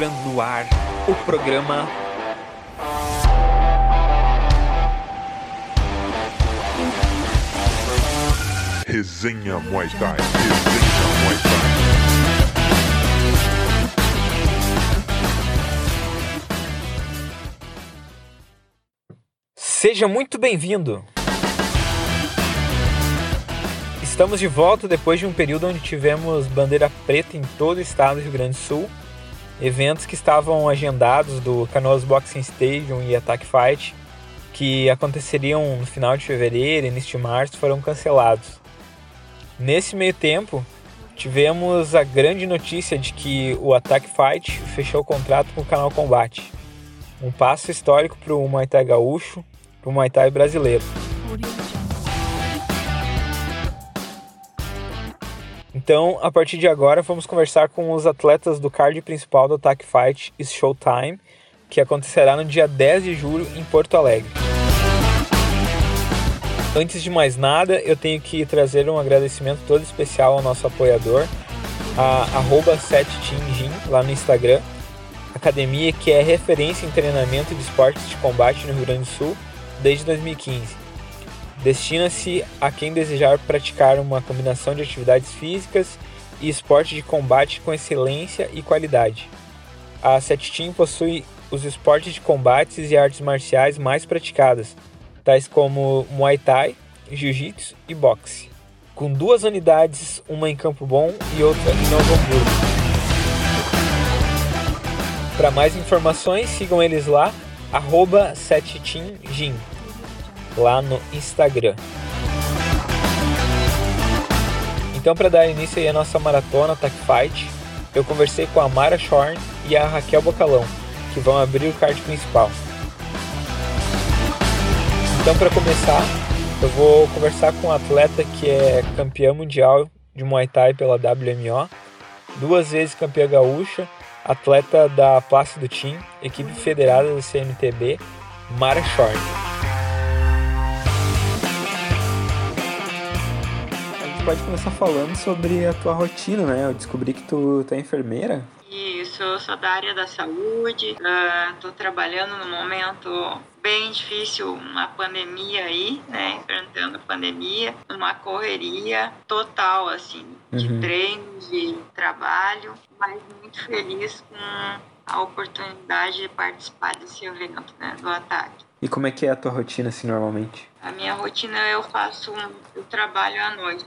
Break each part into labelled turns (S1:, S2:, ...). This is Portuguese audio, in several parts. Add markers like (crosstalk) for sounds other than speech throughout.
S1: entrando no ar o programa
S2: Resenha Muay Thai. Resenha Muay Thai.
S1: Seja muito bem-vindo! Estamos de volta depois de um período onde tivemos bandeira preta em todo o estado do Rio Grande do Sul, eventos que estavam agendados do Canoas Boxing Stadium e Attack Fight, que aconteceriam no final de fevereiro e início de março, foram cancelados. Nesse meio tempo, tivemos a grande notícia de que o Attack Fight fechou o contrato com o Canal Combate. Um passo histórico para o Muay Thai gaúcho, para o Muay Thai brasileiro. Então, a partir de agora, vamos conversar com os atletas do card principal do Attack Fight Showtime, que acontecerá no dia 10 de julho em Porto Alegre. Antes de mais nada, eu tenho que trazer um agradecimento todo especial ao nosso apoiador, a arroba 7teamgym, lá no Instagram, academia que é referência em treinamento de esportes de combate no Rio Grande do Sul desde 2015. Destina-se a quem desejar praticar uma combinação de atividades físicas e esporte de combate com excelência e qualidade. A 7 possui os esportes de combates e artes marciais mais praticadas, tais como Muay Thai, Jiu-Jitsu e Boxe, com duas unidades, uma em Campo Bom e outra em Novo Hamburgo. Para mais informações, sigam eles lá, arroba 7teamgym lá no Instagram. Então, para dar início aí à nossa maratona Tech Fight, eu conversei com a Mara Shorn e a Raquel Bocalão, que vão abrir o card principal. Então, para começar, eu vou conversar com um atleta que é campeã mundial de Muay Thai pela WMO, duas vezes campeã gaúcha, atleta da Plácido Team, equipe federada da CMTB, Mara Shorn. Pode começar falando sobre a tua rotina, né? Eu descobri que tu, tu é enfermeira.
S3: Isso, eu sou da área da saúde, estou uh, trabalhando no momento bem difícil, uma pandemia aí, né? Enfrentando a pandemia, uma correria total, assim, de uhum. treino, de trabalho, mas muito feliz com a oportunidade de participar desse evento, né? Do ataque.
S1: E como é que é a tua rotina, assim, normalmente?
S3: A minha rotina, eu faço, eu trabalho à noite,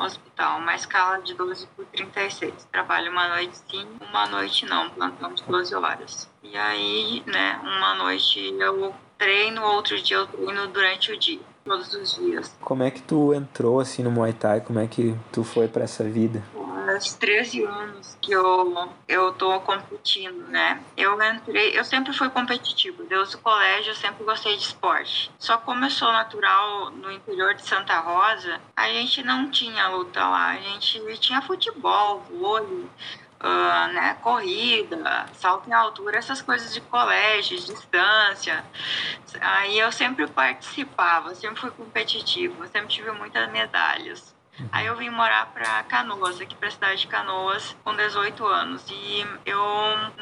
S3: hospital, uma escala de 12 por 36. Trabalho uma noite sim, uma noite não, plantão de 12 horas. E aí, né, uma noite eu treino, outro dia eu treino durante o dia, todos os dias.
S1: Como é que tu entrou assim no Muay Thai? Como é que tu foi para essa vida?
S3: Faz 13 anos que eu eu tô competindo, né? Eu entrei, eu sempre fui competitivo. Desde o colégio eu sempre gostei de esporte. Só como eu sou natural no interior de Santa Rosa, a gente não tinha luta lá. A gente tinha futebol, vôlei, Uh, né, corrida, salto em altura, essas coisas de colégio, distância. Aí eu sempre participava, sempre fui competitivo, sempre tive muitas medalhas. Aí eu vim morar para Canoas, aqui para a cidade de Canoas, com 18 anos. E eu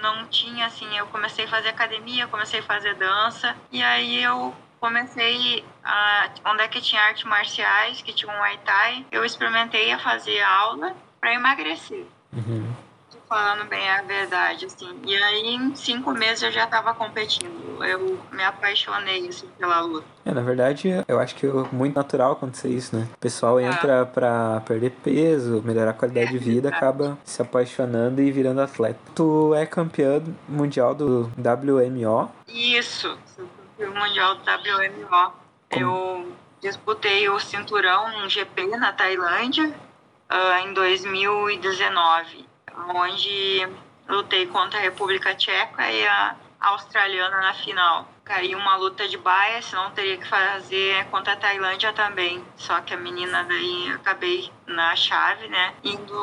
S3: não tinha assim, eu comecei a fazer academia, comecei a fazer dança, e aí eu comecei a onde é que tinha artes marciais, que tinha um Muay Thai, eu experimentei a fazer aula para emagrecer. Uhum falando bem a verdade, assim. E aí, em cinco meses, eu já estava competindo. Eu me apaixonei, assim, pela luta.
S1: É, na verdade, eu acho que é muito natural acontecer isso, né? O pessoal é. entra é. pra perder peso, melhorar a qualidade é, de vida, é. acaba se apaixonando e virando atleta. Tu é campeã mundial do WMO?
S3: Isso, sou campeã mundial do WMO. Como? Eu disputei o cinturão GP na Tailândia uh, em 2019 onde lutei contra a República Tcheca e a australiana na final. Caiu uma luta de baia, senão teria que fazer contra a Tailândia também. Só que a menina daí acabei na chave, né? Indo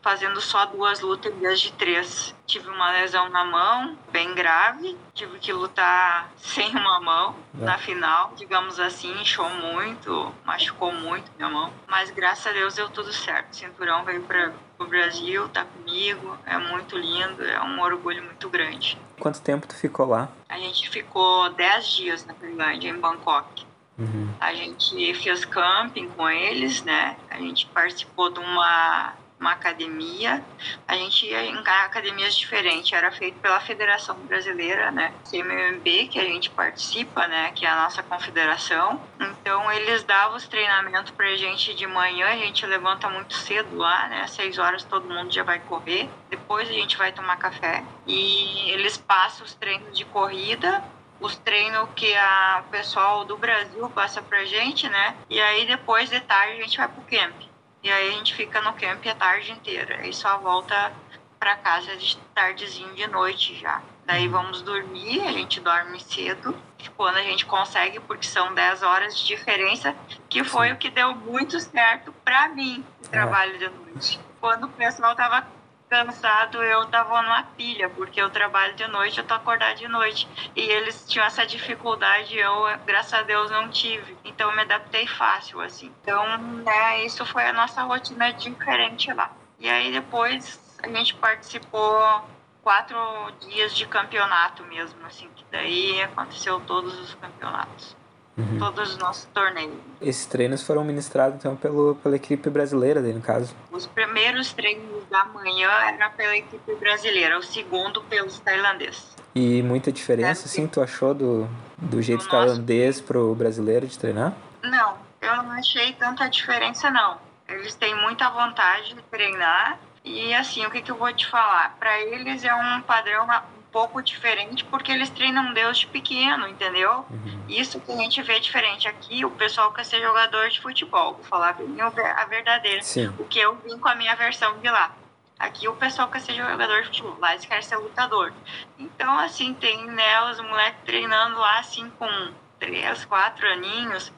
S3: fazendo só duas lutas em vez de três. Tive uma lesão na mão, bem grave, tive que lutar (laughs) sem uma mão é. na final, digamos assim, inchou muito, machucou muito minha mão, mas graças a Deus deu tudo certo. O cinturão veio para o Brasil, tá comigo, é muito lindo, é um orgulho muito grande.
S1: Quanto tempo tu ficou lá?
S3: A gente ficou 10 dias na Tailândia, em Bangkok. Uhum. A gente fez camping com eles, né? A gente participou de uma uma academia. A gente ia em academias diferentes. Era feito pela Federação Brasileira, né? CMMB, que a gente participa, né? Que é a nossa confederação. Então, eles davam os treinamentos pra gente de manhã. A gente levanta muito cedo lá, né? Seis horas todo mundo já vai correr. Depois a gente vai tomar café. E eles passam os treinos de corrida os treinos que a, pessoal do Brasil passa pra gente, né? E aí depois de tarde a gente vai pro camp. E aí a gente fica no camp a tarde inteira. E só volta para casa de tardezinho de noite já. Daí uhum. vamos dormir, a gente dorme cedo, quando a gente consegue, porque são 10 horas de diferença, que foi Sim. o que deu muito certo para mim, o é. trabalho é. de noite. Quando o pessoal tava cansado, eu tava numa pilha, porque eu trabalho de noite, eu tô acordada de noite. E eles tinham essa dificuldade, eu, graças a Deus, não tive. Então, eu me adaptei fácil, assim. Então, né, isso foi a nossa rotina diferente lá. E aí, depois, a gente participou quatro dias de campeonato mesmo, assim, que daí aconteceu todos os campeonatos uhum. todos os nossos torneios.
S1: Esses treinos foram ministrados então pelo, pela equipe brasileira, daí, no caso?
S3: Os primeiros treinos da manhã eram pela equipe brasileira, o segundo pelos tailandeses.
S1: E muita diferença, é, assim, tu achou do, do jeito do tailandês nosso... pro brasileiro de treinar?
S3: Não, eu não achei tanta diferença, não. Eles têm muita vontade de treinar. E assim, o que, que eu vou te falar? Para eles é um padrão pouco diferente porque eles treinam Deus de pequeno, entendeu? Uhum. Isso que a gente vê diferente aqui, o pessoal quer ser jogador de futebol, vou falar a verdadeira, Sim. o que eu vim com a minha versão de lá. Aqui o pessoal quer ser jogador de futebol, lá eles querem ser lutador. Então, assim, tem né, os moleques treinando lá, assim, com três, quatro aninhos,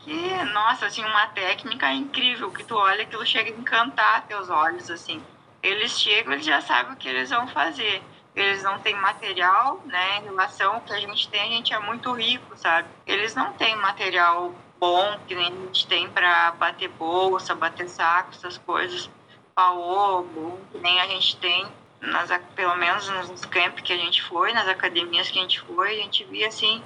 S3: que, nossa, assim, uma técnica incrível, que tu olha, aquilo chega a encantar teus olhos, assim. Eles chegam, eles já sabem o que eles vão fazer eles não têm material, né? Em relação ao que a gente tem, a gente é muito rico, sabe? Eles não têm material bom que nem a gente tem para bater bolsa, bater saco, essas coisas. Paô, que nem a gente tem, nas, pelo menos nos campos que a gente foi, nas academias que a gente foi, a gente via assim,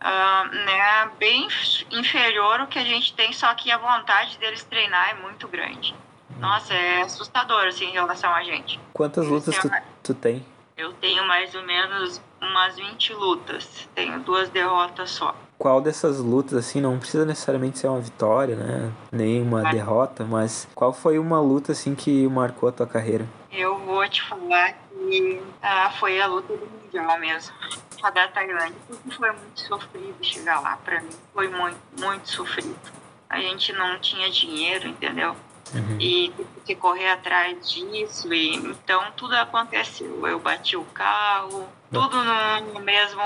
S3: uh, né, bem inferior o que a gente tem, só que a vontade deles treinar é muito grande. Nossa, é assustador assim em relação a gente.
S1: Quantas lutas tu, tu tem?
S3: Eu tenho mais ou menos umas 20 lutas. Tenho duas derrotas só.
S1: Qual dessas lutas, assim, não precisa necessariamente ser uma vitória, né? Nem uma derrota, mas qual foi uma luta, assim, que marcou a tua carreira?
S3: Eu vou te falar que ah, foi a luta do Mundial mesmo. A da Tailândia, porque foi muito sofrido chegar lá pra mim. Foi muito, muito sofrido. A gente não tinha dinheiro, entendeu? Uhum. E que correr atrás disso. E, então tudo aconteceu. Eu bati o carro, tudo no mesmo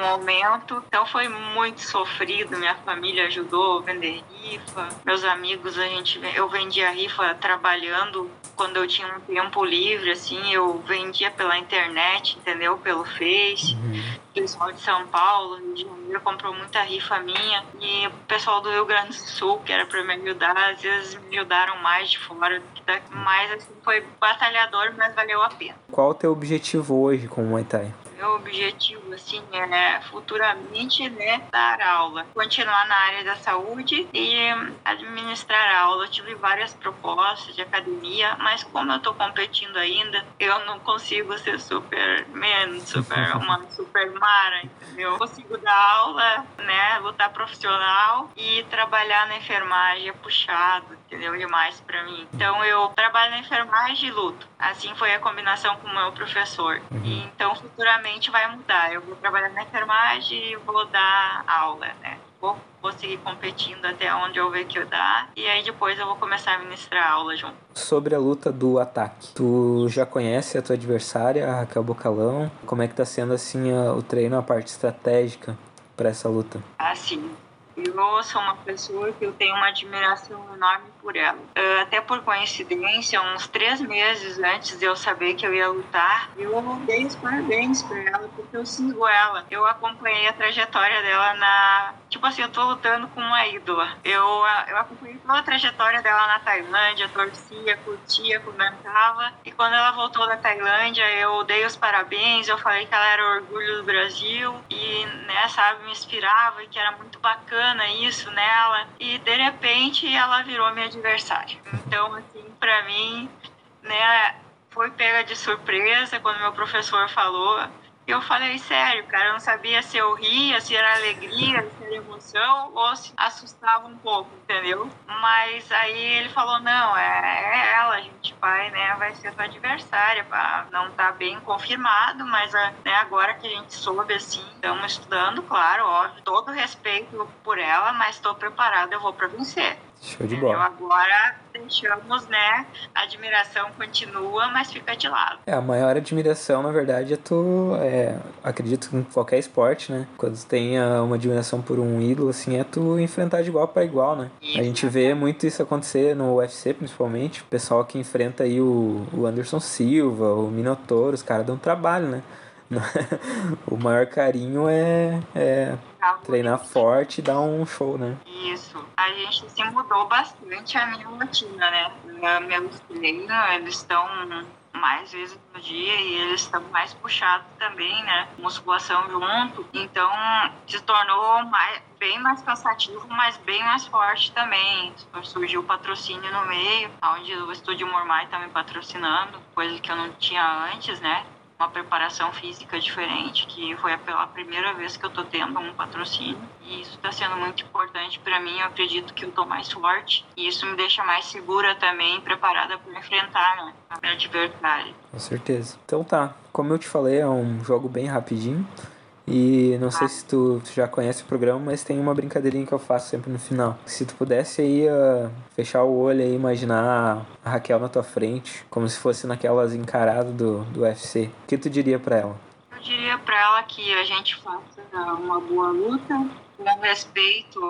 S3: momento. Então foi muito sofrido. Minha família ajudou a vender rifa. Meus amigos, a gente, eu vendia rifa trabalhando quando eu tinha um tempo livre, assim, eu vendia pela internet, entendeu? Pelo Face. Uhum. O pessoal de São Paulo, Rio de Janeiro, comprou muita rifa minha. E o pessoal do Rio Grande do Sul, que era para me ajudar, às vezes me ajudaram mais de fora. Mas, assim, foi batalhador, mas valeu a pena.
S1: Qual o teu objetivo hoje com o Muay Thai?
S3: Meu objetivo, assim, é futuramente, né, dar aula, continuar na área da saúde e administrar aula. Eu tive várias propostas de academia, mas como eu tô competindo ainda, eu não consigo ser superman, super, (laughs) uma super mara, entendeu? Eu consigo dar aula, né, lutar profissional e trabalhar na enfermagem é puxado, entendeu? Demais para mim. Então eu trabalho na enfermagem e luto. Assim foi a combinação com o meu professor. E, uhum. então futuramente vai mudar. Eu vou trabalhar na enfermagem e vou dar aula, né? Vou, vou seguir competindo até onde eu ver que eu dá. E aí depois eu vou começar a ministrar aula junto.
S1: Sobre a luta do ataque. Tu já conhece a tua adversária, a Raquel Bocalão? Como é que tá sendo assim o treino, a parte estratégica para essa luta?
S3: Ah, sim Eu sou uma pessoa que eu tenho uma admiração enorme por ela. Uh, até por coincidência, uns três meses antes de eu saber que eu ia lutar, eu dei os parabéns para ela, porque eu sigo ela. Eu acompanhei a trajetória dela na. Tipo assim, eu tô lutando com uma ídola. Eu, eu acompanhei toda a trajetória dela na Tailândia, torcia, curtia, comentava. E quando ela voltou da Tailândia, eu dei os parabéns, eu falei que ela era orgulho do Brasil e, né, sabe, me inspirava e que era muito bacana isso nela. E de repente ela virou minha adversária. Então, assim, para mim, né, foi pega de surpresa quando meu professor falou eu falei, sério, cara, eu não sabia se eu ria, se era alegria, se era emoção ou se assustava um pouco, entendeu? Mas aí ele falou, não, é, é ela, a gente vai, né, vai ser tua adversária, pá. não tá bem confirmado, mas né, agora que a gente soube, assim, estamos estudando, claro, óbvio, todo respeito por ela, mas estou preparada, eu vou pra vencer.
S1: Show de bola.
S3: Eu agora deixamos, né? A admiração continua, mas fica de lado.
S1: É, a maior admiração, na verdade, é tu. É, acredito que em qualquer esporte, né? Quando tem uma admiração por um ídolo, assim, é tu enfrentar de igual para igual, né? Isso. A gente vê muito isso acontecer no UFC, principalmente. O pessoal que enfrenta aí o, o Anderson Silva, o Minotauro, os caras dão trabalho, né? (laughs) o maior carinho é, é treinar forte e dar um show, né?
S3: Isso. A gente se mudou bastante a minha rotina, né? Meus treinos, eles estão mais vezes no dia e eles estão mais puxados também, né? Musculação junto. Então, se tornou mais, bem mais cansativo, mas bem mais forte também. Surgiu patrocínio no meio, onde o Estúdio Mormai está me patrocinando, coisa que eu não tinha antes, né? Uma preparação física diferente, que foi pela primeira vez que eu tô tendo um patrocínio. E isso está sendo muito importante para mim. Eu acredito que eu tô mais forte e isso me deixa mais segura também, preparada para enfrentar né, a minha adversária.
S1: Com certeza. Então tá, como eu te falei, é um jogo bem rapidinho. E não sei se tu, tu, já conhece o programa, mas tem uma brincadeirinha que eu faço sempre no final. Se tu pudesse aí uh, fechar o olho e imaginar a Raquel na tua frente, como se fosse naquelas encaradas do, do UFC, o que tu diria para ela?
S3: Eu diria para ela que a gente faça uma boa luta, com respeito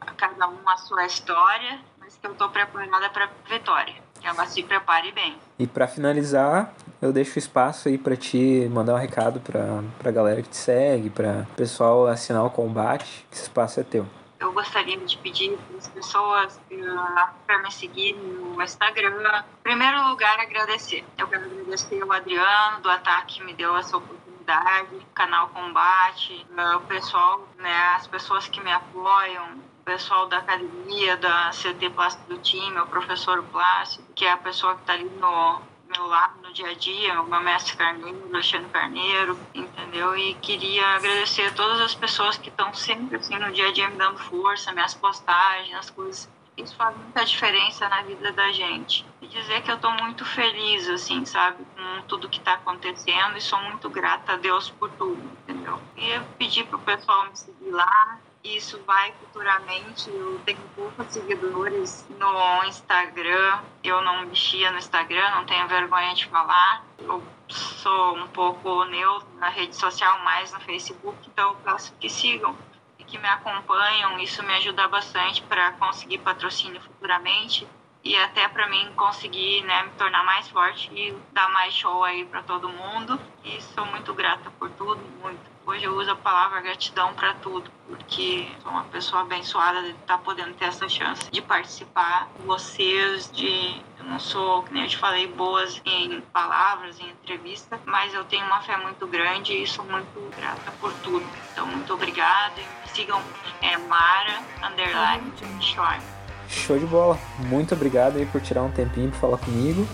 S3: a cada um a sua história, mas que eu tô preparada para vitória. Que ela se prepare bem.
S1: E para finalizar, eu deixo espaço aí para te mandar um recado para pra galera que te segue, para pessoal assinar o combate. Esse espaço é teu.
S3: Eu gostaria de pedir as pessoas uh, para me seguir no Instagram. Em primeiro lugar, agradecer. Eu quero agradecer o Adriano do Ataque que me deu essa oportunidade, canal Combate, uh, o pessoal, né, as pessoas que me apoiam, o pessoal da academia, da CT Plástico do time, o professor Plástico, que é a pessoa que está ali no meu lado no dia a dia, o meu mestre Carneiro, Alexandre Carneiro, entendeu? E queria agradecer a todas as pessoas que estão sempre assim no dia a dia me dando força, minhas postagens, as coisas. Isso faz muita diferença na vida da gente. E dizer que eu estou muito feliz, assim, sabe, com tudo que está acontecendo e sou muito grata a Deus por tudo, entendeu? E pedir pro pessoal me seguir lá, isso vai futuramente. Eu tenho poucos seguidores no Instagram. Eu não mexia no Instagram, não tenho vergonha de falar. Eu sou um pouco neutro na rede social, mais no Facebook, então eu peço que sigam e que me acompanham. Isso me ajuda bastante para conseguir patrocínio futuramente e até para mim conseguir né, me tornar mais forte e dar mais show aí para todo mundo. E sou muito grata por tudo, muito. Hoje eu uso a palavra gratidão para tudo, porque sou uma pessoa abençoada de estar tá podendo ter essa chance de participar com vocês, de eu não sou, que nem eu te falei, boas em palavras, em entrevista, mas eu tenho uma fé muito grande e sou muito grata por tudo. Então, muito obrigada e sigam é, Mara Underline Shore.
S1: Show de bola. Muito obrigado aí por tirar um tempinho para falar comigo.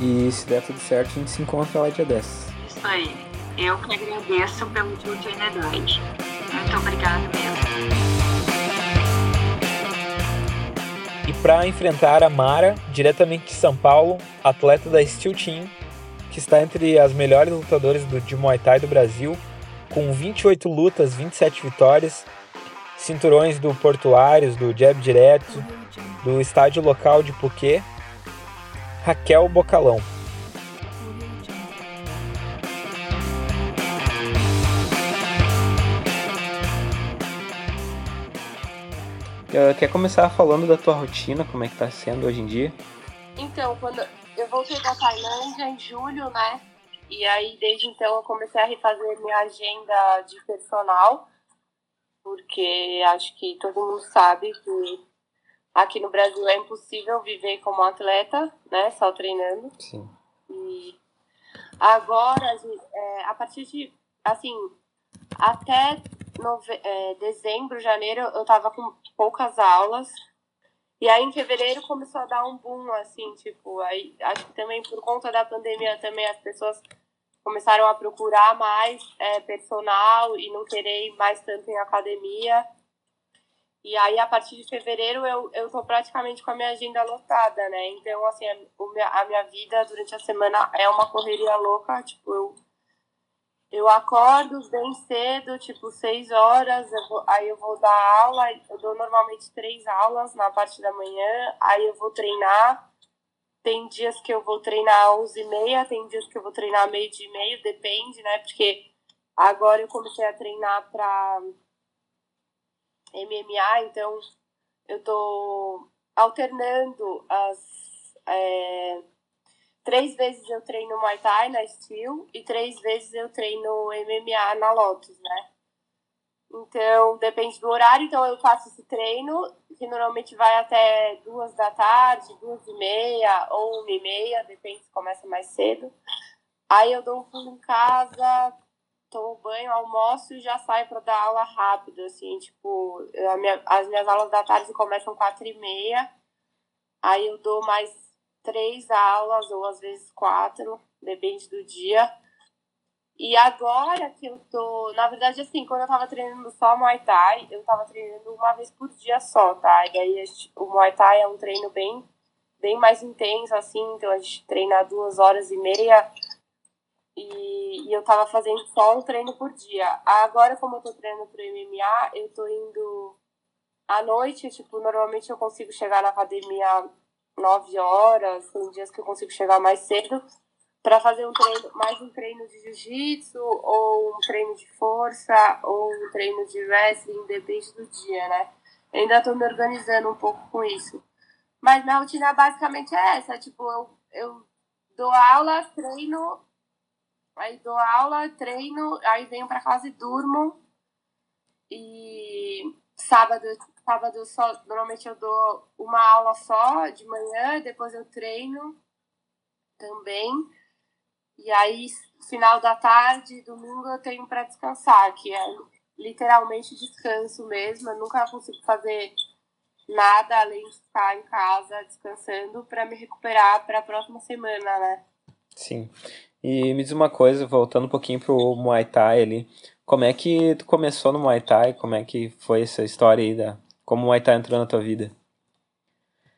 S1: E se der tudo certo, a gente se encontra lá dia 10.
S3: Isso aí. Eu que agradeço pela oportunidade. Muito obrigada mesmo.
S1: E para enfrentar a Mara, diretamente de São Paulo, atleta da Steel Team, que está entre as melhores lutadoras do, de Muay Thai do Brasil, com 28 lutas, 27 vitórias, cinturões do Portuários, do Jab Direto, do estádio local de Puquê, Raquel Bocalão. Quer começar falando da tua rotina, como é que tá sendo hoje em dia?
S4: Então, quando eu voltei da Tailândia em julho, né? E aí, desde então, eu comecei a refazer minha agenda de personal, porque acho que todo mundo sabe que aqui no Brasil é impossível viver como atleta, né? Só treinando.
S1: Sim.
S4: E agora, a partir de, assim, até nove... é, dezembro, janeiro, eu tava com poucas aulas. E aí em fevereiro começou a dar um boom, assim, tipo, aí acho que também por conta da pandemia também as pessoas começaram a procurar mais é, personal e não querer mais tanto em academia. E aí, a partir de fevereiro, eu, eu tô praticamente com a minha agenda lotada, né? Então, assim, a, a minha vida durante a semana é uma correria louca. Tipo, eu eu acordo bem cedo, tipo seis horas, eu vou, aí eu vou dar aula, eu dou normalmente três aulas na parte da manhã, aí eu vou treinar. Tem dias que eu vou treinar às 11h30, tem dias que eu vou treinar meio dia e meio, depende, né? Porque agora eu comecei a treinar pra MMA, então eu tô alternando as. É, Três vezes eu treino Muay Thai na Steel e três vezes eu treino MMA na Lotus, né? Então, depende do horário. Então, eu faço esse treino, que normalmente vai até duas da tarde, duas e meia ou uma e meia, depende se começa mais cedo. Aí eu dou um pulo em casa, tomo banho, almoço e já saio para dar aula rápido, assim, tipo, minha, as minhas aulas da tarde começam quatro e meia, aí eu dou mais três aulas, ou às vezes quatro, depende do dia. E agora que eu tô. Na verdade, assim, quando eu tava treinando só Muay Thai, eu tava treinando uma vez por dia só, tá? E aí o Muay Thai é um treino bem, bem mais intenso, assim, então a gente treina duas horas e meia. E, e eu tava fazendo só um treino por dia. Agora, como eu tô treinando pro MMA, eu tô indo à noite, tipo, normalmente eu consigo chegar na academia 9 horas, tem dias que eu consigo chegar mais cedo para fazer um treino, mais um treino de jiu-jitsu ou um treino de força ou um treino de wrestling, depende do dia, né? Ainda estou me organizando um pouco com isso. Mas minha rotina basicamente é essa, tipo, eu, eu dou aula, treino, aí dou aula, treino, aí venho para casa e durmo. E sábado Sábado só, normalmente eu dou uma aula só de manhã, depois eu treino também. E aí, final da tarde, domingo eu tenho para descansar, que é literalmente descanso mesmo. Eu nunca consigo fazer nada além de ficar em casa descansando para me recuperar para a próxima semana, né?
S1: Sim. E me diz uma coisa, voltando um pouquinho pro Muay Thai ali. Como é que tu começou no Muay Thai? Como é que foi essa história aí da, como o Muay Thai entrou na tua vida?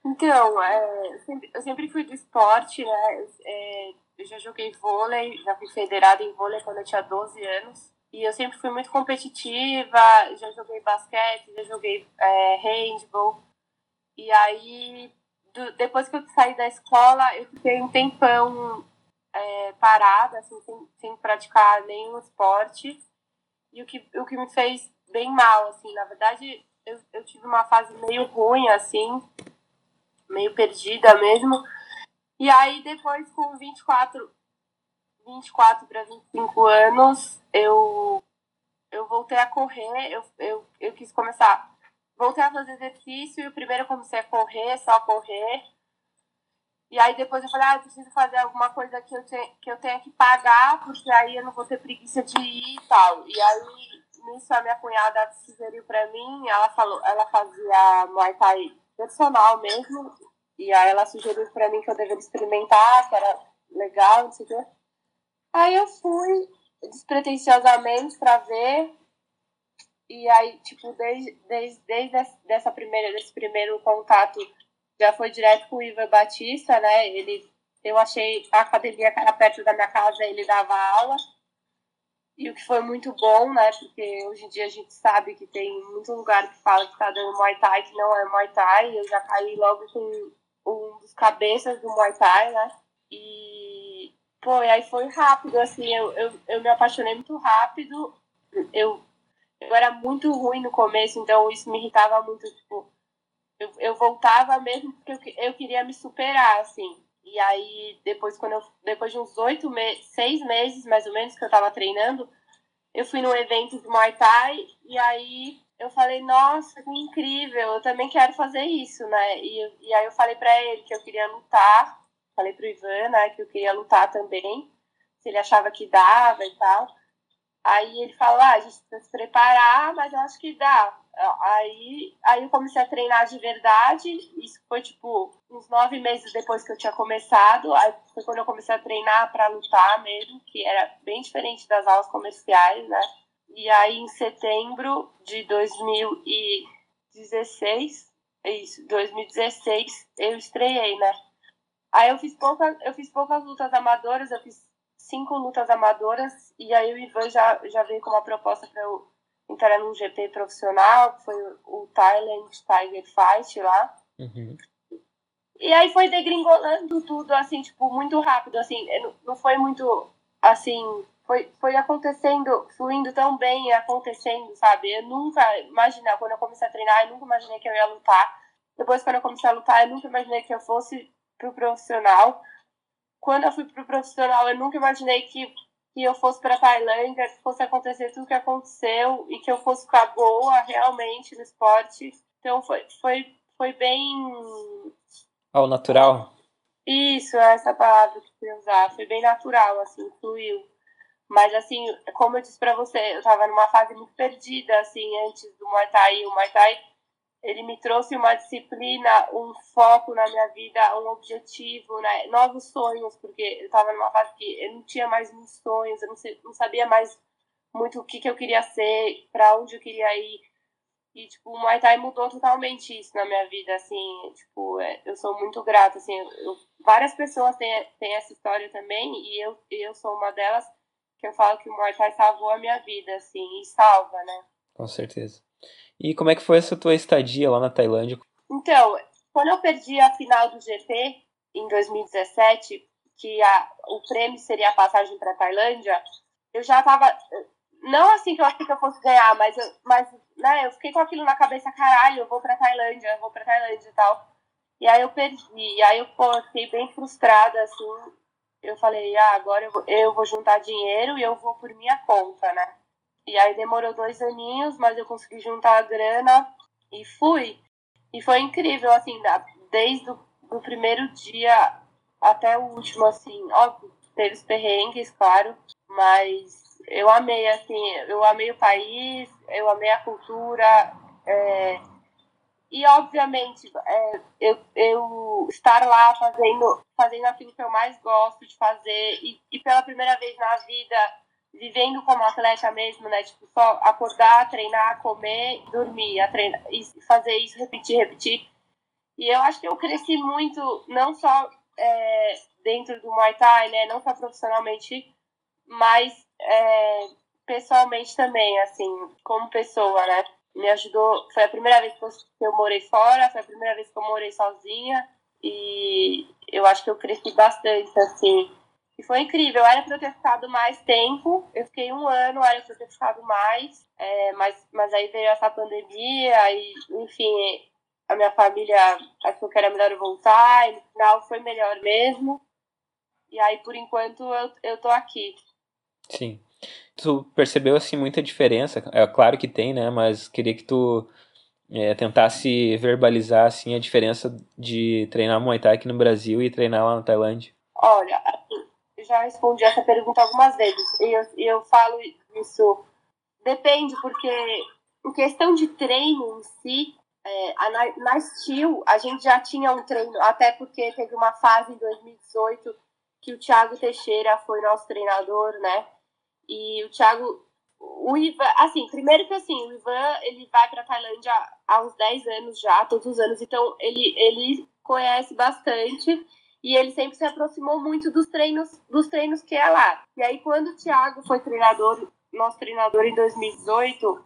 S4: Então, é, sempre, eu, sempre, fui do esporte, né? É, eu já joguei vôlei, já fui federada em vôlei quando eu tinha 12 anos. E eu sempre fui muito competitiva, já joguei basquete, já joguei é, handball. E aí, do, depois que eu saí da escola, eu fiquei um tempão é, parada, assim, sem, sem praticar nenhum esporte. E o que, o que me fez bem mal, assim, na verdade, eu, eu tive uma fase meio ruim, assim, meio perdida mesmo. E aí, depois, com 24, 24 para 25 anos, eu, eu voltei a correr, eu, eu, eu quis começar. Voltei a fazer exercício, e primeiro eu comecei a correr, só correr. E aí depois eu falei, ah, eu preciso fazer alguma coisa que eu, te, que eu tenha que pagar, porque aí eu não vou ter preguiça de ir e tal. E aí nisso a minha cunhada sugeriu para mim, ela falou, ela fazia Muay Thai personal mesmo, e aí ela sugeriu para mim que eu deveria experimentar, que era legal, não sei o quê. Aí eu fui despretensiosamente para ver. E aí, tipo, desde, desde, desde dessa primeira, desse primeiro contato, já foi direto com o Ivan Batista, né? Ele, eu achei a academia que era perto da minha casa, ele dava aula. E o que foi muito bom, né? Porque hoje em dia a gente sabe que tem muito lugar que fala que tá dando Muay Thai, que não é Muay Thai. Eu já caí logo com um dos cabeças do Muay Thai, né? E, pô, e aí foi rápido, assim, eu, eu, eu me apaixonei muito rápido. Eu, eu era muito ruim no começo, então isso me irritava muito, tipo, eu, eu voltava mesmo porque eu, eu queria me superar, assim. E aí, depois, quando eu, depois de uns oito meses, seis meses mais ou menos que eu tava treinando, eu fui num evento de Muay Thai e aí eu falei, nossa, que incrível, eu também quero fazer isso, né? E, e aí eu falei para ele que eu queria lutar, falei pro Ivan, né, que eu queria lutar também, se ele achava que dava e tal. Aí ele falou, ah, a gente precisa se preparar, mas eu acho que dá. Aí, aí eu comecei a treinar de verdade. Isso foi tipo uns nove meses depois que eu tinha começado. Aí foi quando eu comecei a treinar para lutar mesmo, que era bem diferente das aulas comerciais, né? E aí em setembro de 2016, é isso, 2016, eu estreiei, né? Aí eu fiz poucas, eu fiz poucas lutas amadoras, eu fiz cinco lutas amadoras e aí o Ivan já, já veio com uma proposta para eu entrar num GP profissional, que foi o Thailand Tiger Fight lá.
S1: Uhum.
S4: E aí foi degringolando tudo, assim, tipo, muito rápido, assim, não foi muito, assim, foi, foi acontecendo, fluindo tão bem, acontecendo, sabe? Eu nunca imaginei, quando eu comecei a treinar, eu nunca imaginei que eu ia lutar. Depois, quando eu comecei a lutar, eu nunca imaginei que eu fosse pro profissional quando eu fui pro profissional, eu nunca imaginei que, que eu fosse pra Tailândia, que fosse acontecer tudo que aconteceu e que eu fosse ficar boa realmente no esporte. Então foi, foi, foi bem.
S1: Ao natural?
S4: Isso, é essa palavra que eu queria usar. Foi bem natural, assim, fluiu. Mas, assim, como eu disse pra você, eu tava numa fase muito perdida, assim, antes do Muay Thai. O Muay Thai ele me trouxe uma disciplina, um foco na minha vida, um objetivo, né? novos sonhos, porque eu estava numa fase que eu não tinha mais muitos sonhos, eu não, sei, não sabia mais muito o que, que eu queria ser, para onde eu queria ir. E, tipo, o Muay Thai mudou totalmente isso na minha vida, assim, tipo, é, eu sou muito grata, assim, eu, várias pessoas têm, têm essa história também, e eu, eu sou uma delas que eu falo que o Muay Thai salvou a minha vida, assim, e salva, né?
S1: Com certeza. E como é que foi essa tua estadia lá na Tailândia?
S4: Então, quando eu perdi a final do GP em 2017, que a, o prêmio seria a passagem para Tailândia, eu já tava não assim que eu achei que eu fosse ganhar, mas eu, mas né, eu fiquei com aquilo na cabeça, caralho, eu vou para Tailândia, eu vou para Tailândia e tal. E aí eu perdi, e aí eu pô, fiquei bem frustrada assim. Eu falei, ah, agora eu vou, eu vou juntar dinheiro e eu vou por minha conta, né? E aí demorou dois aninhos, mas eu consegui juntar a grana e fui. E foi incrível, assim, desde o primeiro dia até o último, assim, óbvio, teve os perrengues, claro, mas eu amei, assim, eu amei o país, eu amei a cultura, é, e obviamente é, eu, eu estar lá fazendo, fazendo aquilo que eu mais gosto de fazer e, e pela primeira vez na vida vivendo como atleta mesmo, né? Tipo, só acordar, treinar, comer, dormir, treinar, e fazer isso, repetir, repetir. E eu acho que eu cresci muito, não só é, dentro do Muay Thai, né? Não só profissionalmente, mas é, pessoalmente também, assim, como pessoa, né? Me ajudou. Foi a primeira vez que eu morei fora, foi a primeira vez que eu morei sozinha. E eu acho que eu cresci bastante, assim, e foi incrível, era para eu ter ficado mais tempo. Eu fiquei um ano, era para eu ter ficado mais. É, mas, mas aí veio essa pandemia, e, enfim, a minha família achou que era melhor eu voltar, e no final foi melhor mesmo. E aí, por enquanto, eu, eu tô aqui.
S1: Sim. Tu percebeu, assim, muita diferença? É claro que tem, né? Mas queria que tu é, tentasse verbalizar, assim, a diferença de treinar Muay Thai aqui no Brasil e treinar lá na Tailândia.
S4: Olha, já respondi essa pergunta algumas vezes. E eu, eu falo isso. Depende, porque em questão de treino em si, é, a, na, Steel, a gente já tinha um treino, até porque teve uma fase em 2018 que o Thiago Teixeira foi nosso treinador, né? E o Thiago, o Ivan, assim, primeiro que assim, o Ivan, ele vai para Tailândia há uns 10 anos já, todos os anos, então ele, ele conhece bastante e ele sempre se aproximou muito dos treinos, dos treinos que é lá. E aí quando o Thiago foi treinador, nosso treinador em 2018,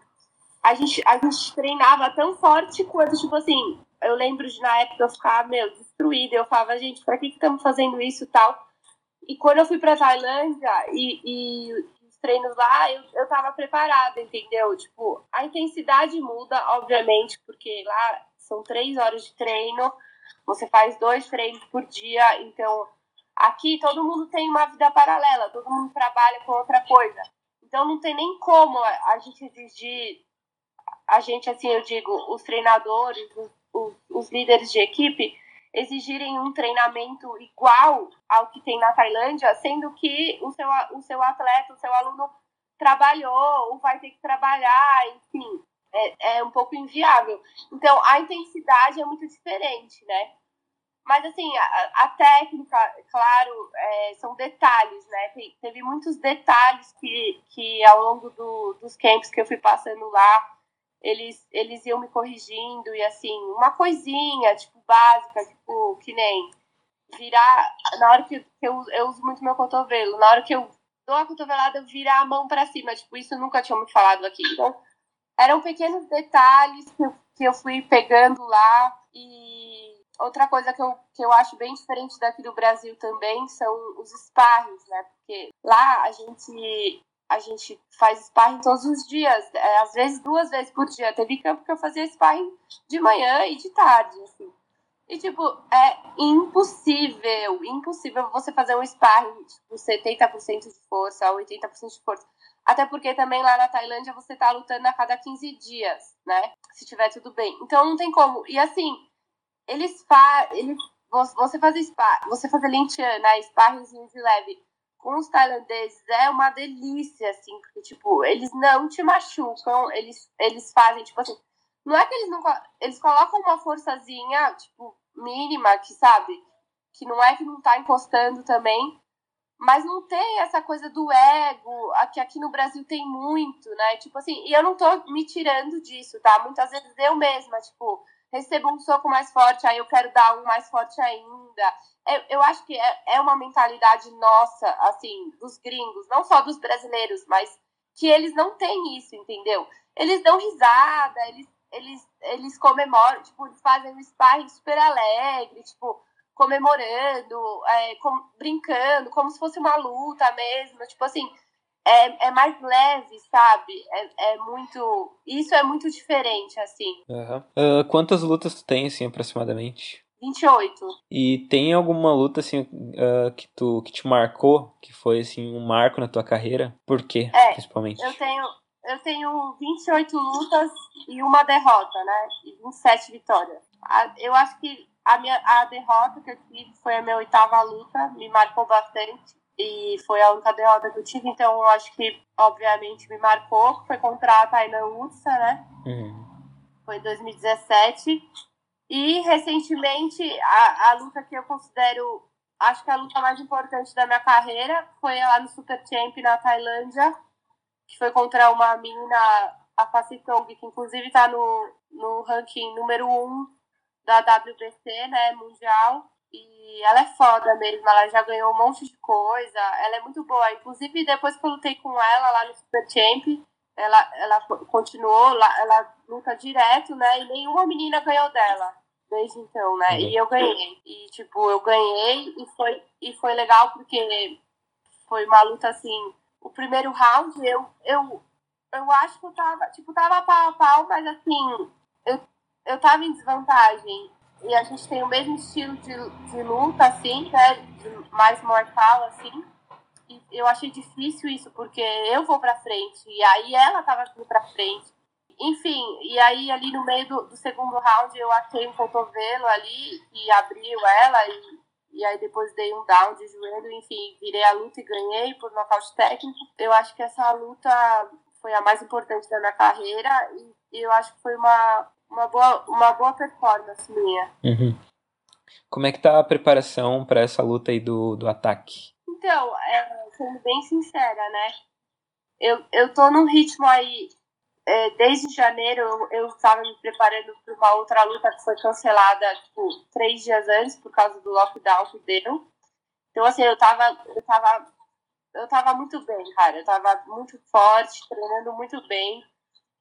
S4: a gente, a gente treinava tão forte quanto, tipo assim, eu lembro de na época eu ficar, meu, destruída. Eu falava, gente, pra que estamos fazendo isso tal? E quando eu fui pra Tailândia e, e os treinos lá, eu, eu tava preparada, entendeu? Tipo, a intensidade muda, obviamente, porque lá são três horas de treino, você faz dois treinos por dia, então aqui todo mundo tem uma vida paralela, todo mundo trabalha com outra coisa. Então não tem nem como a gente exigir, a gente, assim, eu digo, os treinadores, os, os, os líderes de equipe, exigirem um treinamento igual ao que tem na Tailândia, sendo que o seu, o seu atleta, o seu aluno trabalhou ou vai ter que trabalhar, enfim, é, é um pouco inviável. Então, a intensidade é muito diferente, né? Mas, assim, a, a técnica, claro, é, são detalhes, né? Tem, teve muitos detalhes que, que ao longo do, dos camps que eu fui passando lá, eles, eles iam me corrigindo e, assim, uma coisinha, tipo, básica, tipo, que nem virar, na hora que, eu, eu uso muito meu cotovelo, na hora que eu dou a cotovelada, eu virar a mão para cima, tipo, isso nunca tinha me falado aqui. Então, eram pequenos detalhes que eu, que eu fui pegando lá e outra coisa que eu, que eu acho bem diferente daqui do Brasil também são os sparrings, né? Porque lá a gente a gente faz sparring todos os dias, é, às vezes duas vezes por dia. Teve campo que eu fazia sparring de manhã e de tarde, assim. E, tipo, é impossível, impossível você fazer um sparring, tipo, 70% de força, 80% de força. Até porque também lá na Tailândia você tá lutando a cada 15 dias, né? Se tiver tudo bem. Então não tem como. E assim, eles fazem. Você fazer spa, você fazer Lintian, né? Sparringzinho de leve com os tailandeses é uma delícia, assim, porque, tipo, eles não te machucam, eles, eles fazem, tipo assim, não é que eles não. Eles colocam uma forçazinha, tipo, mínima, que sabe? Que não é que não tá encostando também, mas não tem essa coisa do ego, que aqui no Brasil tem muito, né? Tipo assim, e eu não tô me tirando disso, tá? Muitas vezes eu mesma, tipo, recebo um soco mais forte, aí eu quero dar um mais forte ainda. Eu, eu acho que é, é uma mentalidade nossa, assim, dos gringos, não só dos brasileiros, mas que eles não têm isso, entendeu? Eles dão risada, eles, eles, eles comemoram, tipo, eles fazem um sparring super alegre, tipo, comemorando, é, com, brincando, como se fosse uma luta mesmo, tipo assim, é, é mais leve, sabe? É, é muito. Isso é muito diferente, assim.
S1: Uhum. Uh, quantas lutas tu tem, assim, aproximadamente?
S4: 28.
S1: E tem alguma luta, assim, uh, que, tu, que te marcou, que foi, assim, um marco na tua carreira? Por quê,
S4: é,
S1: principalmente?
S4: Eu tenho, eu tenho 28 lutas e uma derrota, né? E 27 vitórias. Eu acho que a, minha, a derrota que eu tive foi a minha oitava luta, me marcou bastante e foi a única derrota que eu tive, então eu acho que, obviamente, me marcou, foi contra a Tainan Utsa, né? Uhum. Foi em 2017. E, recentemente, a, a luta que eu considero, acho que a luta mais importante da minha carreira foi lá no Super Champ na Tailândia, que foi contra uma menina, a Facitong, que inclusive está no, no ranking número 1 um da WBC, né, mundial. E ela é foda mesmo, ela já ganhou um monte de coisa, ela é muito boa. Inclusive, depois que eu lutei com ela lá no Super Champ, ela, ela continuou, ela luta direto, né? E nenhuma menina ganhou dela desde então, né? E eu ganhei. E, tipo, eu ganhei e foi, e foi legal porque foi uma luta assim. O primeiro round, eu, eu, eu acho que eu tava, tipo, tava pau a pau, mas assim, eu, eu tava em desvantagem e a gente tem o mesmo estilo de, de luta, assim, né? De mais mortal, assim. E eu achei difícil isso, porque eu vou pra frente, e aí ela tava vindo pra frente. Enfim, e aí ali no meio do, do segundo round eu achei um cotovelo ali e abriu ela, e, e aí depois dei um down de joelho, enfim, virei a luta e ganhei por nocaute técnico. Eu acho que essa luta foi a mais importante da minha carreira, e eu acho que foi uma, uma boa, uma boa performance minha.
S1: Uhum. Como é que tá a preparação para essa luta aí do, do ataque?
S4: Então, é, sendo bem sincera, né? Eu, eu tô num ritmo aí. É, desde janeiro eu, eu estava me preparando para uma outra luta que foi cancelada tipo, três dias antes por causa do lockdown que deu. Então, assim, eu tava, eu tava, eu tava muito bem, cara. Eu tava muito forte, treinando muito bem.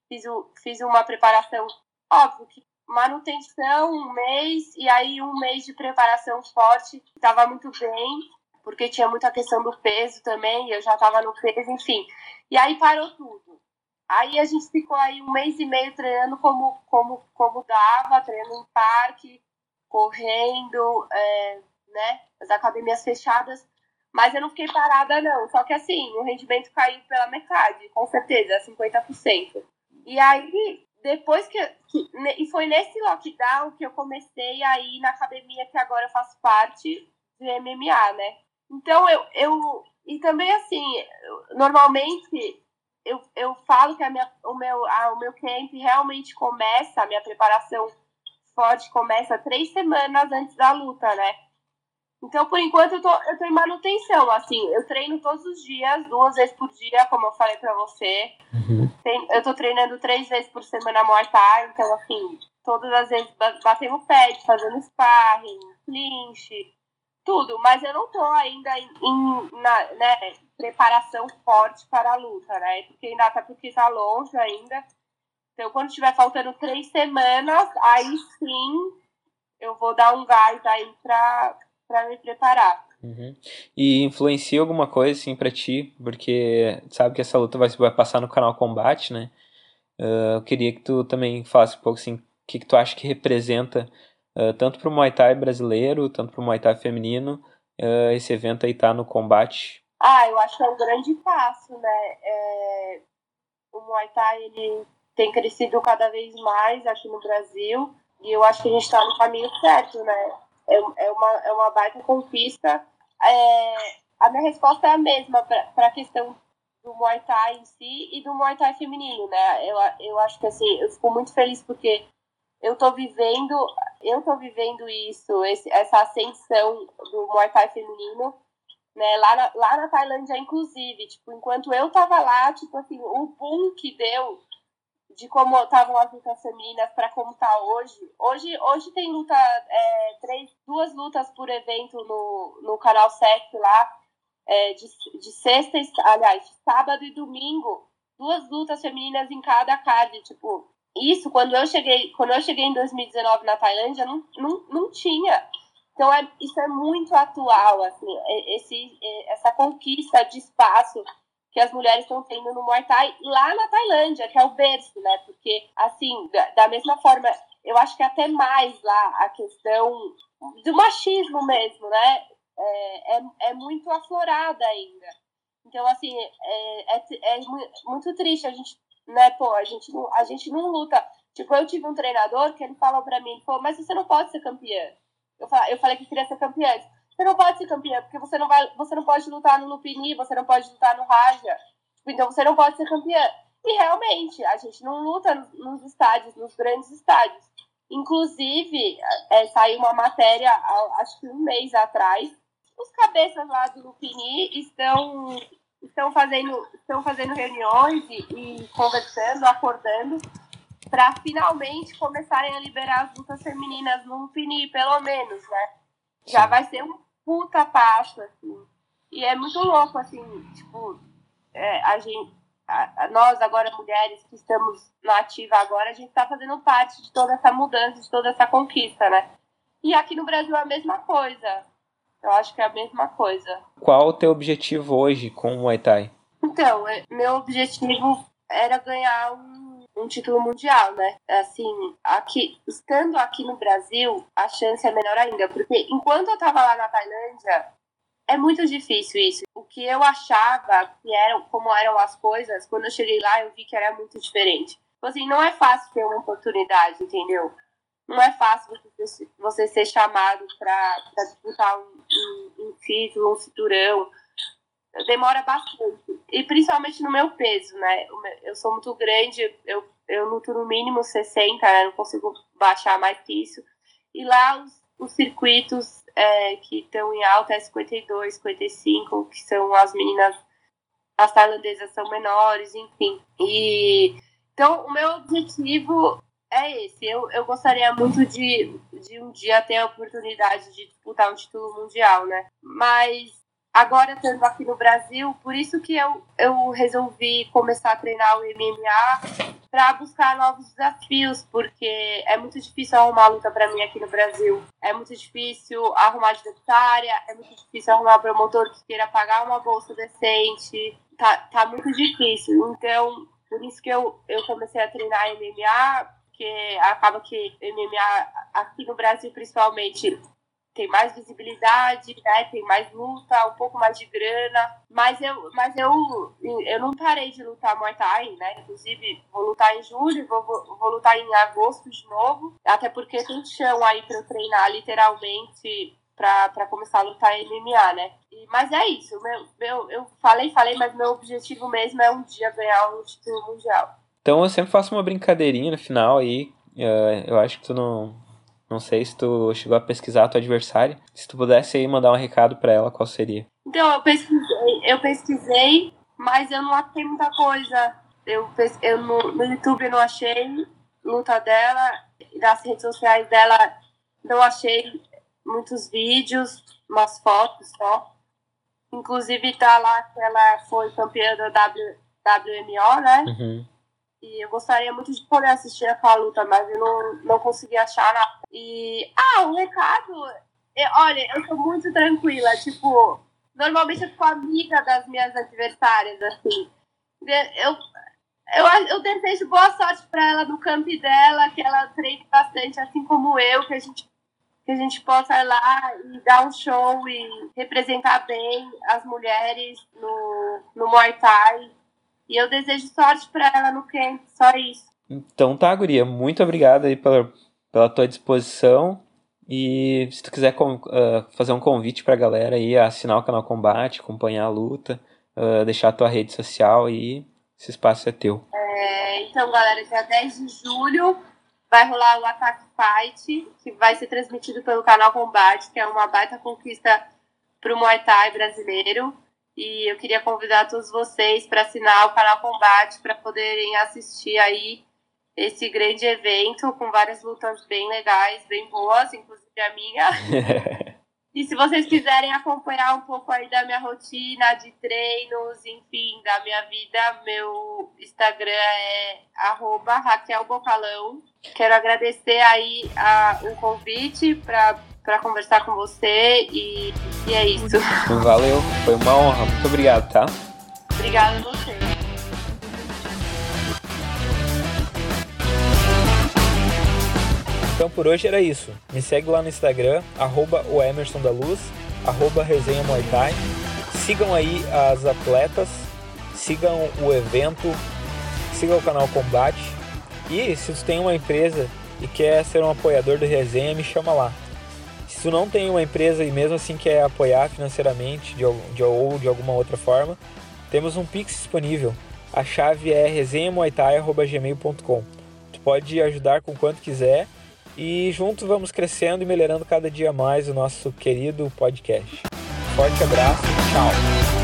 S4: Fiz, o, fiz uma preparação Óbvio que manutenção um mês e aí um mês de preparação forte, estava muito bem, porque tinha muita questão do peso também, eu já estava no peso, enfim. E aí parou tudo. Aí a gente ficou aí um mês e meio treinando como, como, como dava, treinando em parque, correndo, é, né? As academias fechadas. Mas eu não fiquei parada, não. Só que assim, o rendimento caiu pela metade, com certeza, 50%. E aí, depois que, que. E foi nesse lockdown que eu comecei a ir na academia que agora eu faço parte de MMA, né? Então eu. eu e também assim, normalmente eu, eu falo que a minha, o, meu, a, o meu camp realmente começa, a minha preparação forte começa três semanas antes da luta, né? Então, por enquanto, eu tô, eu tô em manutenção, assim, eu treino todos os dias, duas vezes por dia, como eu falei pra você. Uhum. Tem, eu tô treinando três vezes por semana Muay Thai, então, assim, todas as vezes batendo pé, fazendo sparring, clinch, tudo. Mas eu não tô ainda em, em na, né, preparação forte para a luta, né? Porque ainda tá, porque tá longe ainda. Então, quando tiver faltando três semanas, aí sim eu vou dar um gás aí pra para me preparar.
S1: Uhum. E influencia alguma coisa assim para ti, porque sabe que essa luta vai, vai passar no canal Combate, né? Uh, eu queria que tu também falasse um pouco assim, o que, que tu acha que representa uh, tanto para o Muay Thai brasileiro, tanto para o Muay Thai feminino, uh, esse evento aí tá no combate.
S4: Ah, eu acho que é um grande passo, né? É... O Muay Thai ele tem crescido cada vez mais aqui no Brasil e eu acho que a gente está no caminho certo, né? É, é, uma, é uma baita conquista. É, a minha resposta é a mesma para a questão do Muay Thai em si e do Muay Thai feminino, né? Eu, eu acho que assim, eu fico muito feliz porque eu tô vivendo, eu tô vivendo isso, esse, essa ascensão do Muay Thai feminino, né? Lá na, lá na Tailândia, inclusive, tipo, enquanto eu tava lá, tipo assim, o boom que deu de como estavam as lutas femininas para como tá hoje. Hoje, hoje tem luta, é, três, duas lutas por evento no, no canal 7 lá, é, de, de sexta, aliás, de sábado e domingo, duas lutas femininas em cada card, tipo, isso quando eu cheguei, quando eu cheguei em 2019 na Tailândia, não, não, não tinha. Então é, isso é muito atual, assim, esse, essa conquista de espaço que as mulheres estão tendo no Muay Thai lá na Tailândia, que é o berço, né? Porque, assim, da, da mesma forma, eu acho que até mais lá a questão do machismo mesmo, né? É, é, é muito aflorada ainda. Então, assim, é, é, é muito triste a gente, né? Pô, a gente, não, a gente não luta. Tipo, eu tive um treinador que ele falou pra mim, pô, mas você não pode ser campeã. Eu falei, eu falei que queria ser campeã. Você não pode ser campeã, porque você não, vai, você não pode lutar no Lupini, você não pode lutar no Raja. Então você não pode ser campeã. E realmente, a gente não luta nos estádios, nos grandes estádios. Inclusive, é, saiu uma matéria, acho que um mês atrás, os cabeças lá do Lupini estão, estão, fazendo, estão fazendo reuniões e, e conversando, acordando, para finalmente começarem a liberar as lutas femininas no Lupini, pelo menos, né? Já vai ser um puta passo, assim. E é muito louco, assim, tipo, é, a gente, a, a nós agora, mulheres que estamos na ativa agora, a gente está fazendo parte de toda essa mudança, de toda essa conquista, né? E aqui no Brasil é a mesma coisa. Eu acho que é a mesma coisa.
S1: Qual o teu objetivo hoje com o Muay Thai?
S4: Então, é, meu objetivo era ganhar um um título mundial, né? Assim, aqui, estando aqui no Brasil, a chance é menor ainda, porque enquanto eu tava lá na Tailândia, é muito difícil isso. O que eu achava que eram, como eram as coisas, quando eu cheguei lá, eu vi que era muito diferente. Então, assim, não é fácil ter uma oportunidade, entendeu? Não é fácil você, você ser chamado para disputar um, um, um título, um cinturão demora bastante. E principalmente no meu peso, né? Eu sou muito grande, eu, eu luto no mínimo 60, né? Não consigo baixar mais que isso. E lá os, os circuitos é, que estão em alta é 52, 55, que são as meninas, as tailandesas são menores, enfim. E então o meu objetivo é esse. Eu, eu gostaria muito de, de um dia ter a oportunidade de disputar um título mundial, né? Mas agora estando aqui no Brasil, por isso que eu, eu resolvi começar a treinar o MMA para buscar novos desafios, porque é muito difícil arrumar luta para mim aqui no Brasil. É muito difícil arrumar adversária, é muito difícil arrumar promotor que queira pagar uma bolsa decente. Tá, tá muito difícil. Então, Por isso que eu, eu comecei a treinar MMA, porque acaba que MMA aqui no Brasil principalmente tem mais visibilidade, né? Tem mais luta, um pouco mais de grana. Mas eu, mas eu, eu não parei de lutar Muay Thai, né? Inclusive, vou lutar em julho, vou, vou, lutar em agosto de novo. Até porque tem chão aí para eu treinar literalmente para começar a lutar MMA, né? E, mas é isso. Meu, meu, eu falei, falei, mas meu objetivo mesmo é um dia ganhar um título mundial.
S1: Então eu sempre faço uma brincadeirinha no final aí. Uh, eu acho que tu não, não sei se tu chegou a pesquisar a tua adversária. Se tu pudesse aí mandar um recado para ela, qual seria?
S4: Então, eu pesquisei, eu pesquisei, mas eu não achei muita coisa. Eu, eu no, no YouTube eu não achei luta dela, nas redes sociais dela não achei muitos vídeos, umas fotos só. Inclusive tá lá que ela foi campeã da w, WMO, né? Uhum. E eu gostaria muito de poder assistir aquela luta, mas eu não, não consegui achar nada. E. Ah, um recado. Eu, olha, eu sou muito tranquila. Tipo, normalmente eu fico amiga das minhas adversárias, assim. Eu, eu, eu desejo boa sorte para ela no camp dela, que ela treine bastante, assim como eu, que a gente que a gente possa ir lá e dar um show e representar bem as mulheres no, no Muay Thai e eu desejo sorte para ela no camp, só isso.
S1: Então tá, Guria, muito obrigada aí pela, pela tua disposição. E se tu quiser uh, fazer um convite pra galera aí, assinar o canal Combate, acompanhar a luta, uh, deixar a tua rede social e esse espaço é teu.
S4: É, então, galera, dia 10 de julho vai rolar o Attack Fight, que vai ser transmitido pelo canal Combate, que é uma baita conquista pro Muay Thai brasileiro. E eu queria convidar todos vocês para assinar o canal Combate para poderem assistir aí esse grande evento com várias lutas bem legais, bem boas, inclusive a minha. (laughs) e se vocês quiserem acompanhar um pouco aí da minha rotina de treinos, enfim, da minha vida, meu Instagram é arroba Raquel Bocalão. Quero agradecer aí a, o convite para para conversar com você e, e é isso.
S1: Valeu, foi uma honra. Muito obrigado, tá?
S4: Obrigada a você.
S1: Então por hoje era isso. Me segue lá no Instagram, arroba o Emerson da Luz, arroba resenha Muay Thai. Sigam aí as atletas, sigam o evento, sigam o canal Combate. E se você tem uma empresa e quer ser um apoiador do resenha, me chama lá tu não tem uma empresa e mesmo assim quer apoiar financeiramente de, de, ou de alguma outra forma, temos um Pix disponível. A chave é resenhamuaitai.gmail.com. Tu pode ajudar com quanto quiser e juntos vamos crescendo e melhorando cada dia mais o nosso querido podcast. Forte abraço, tchau!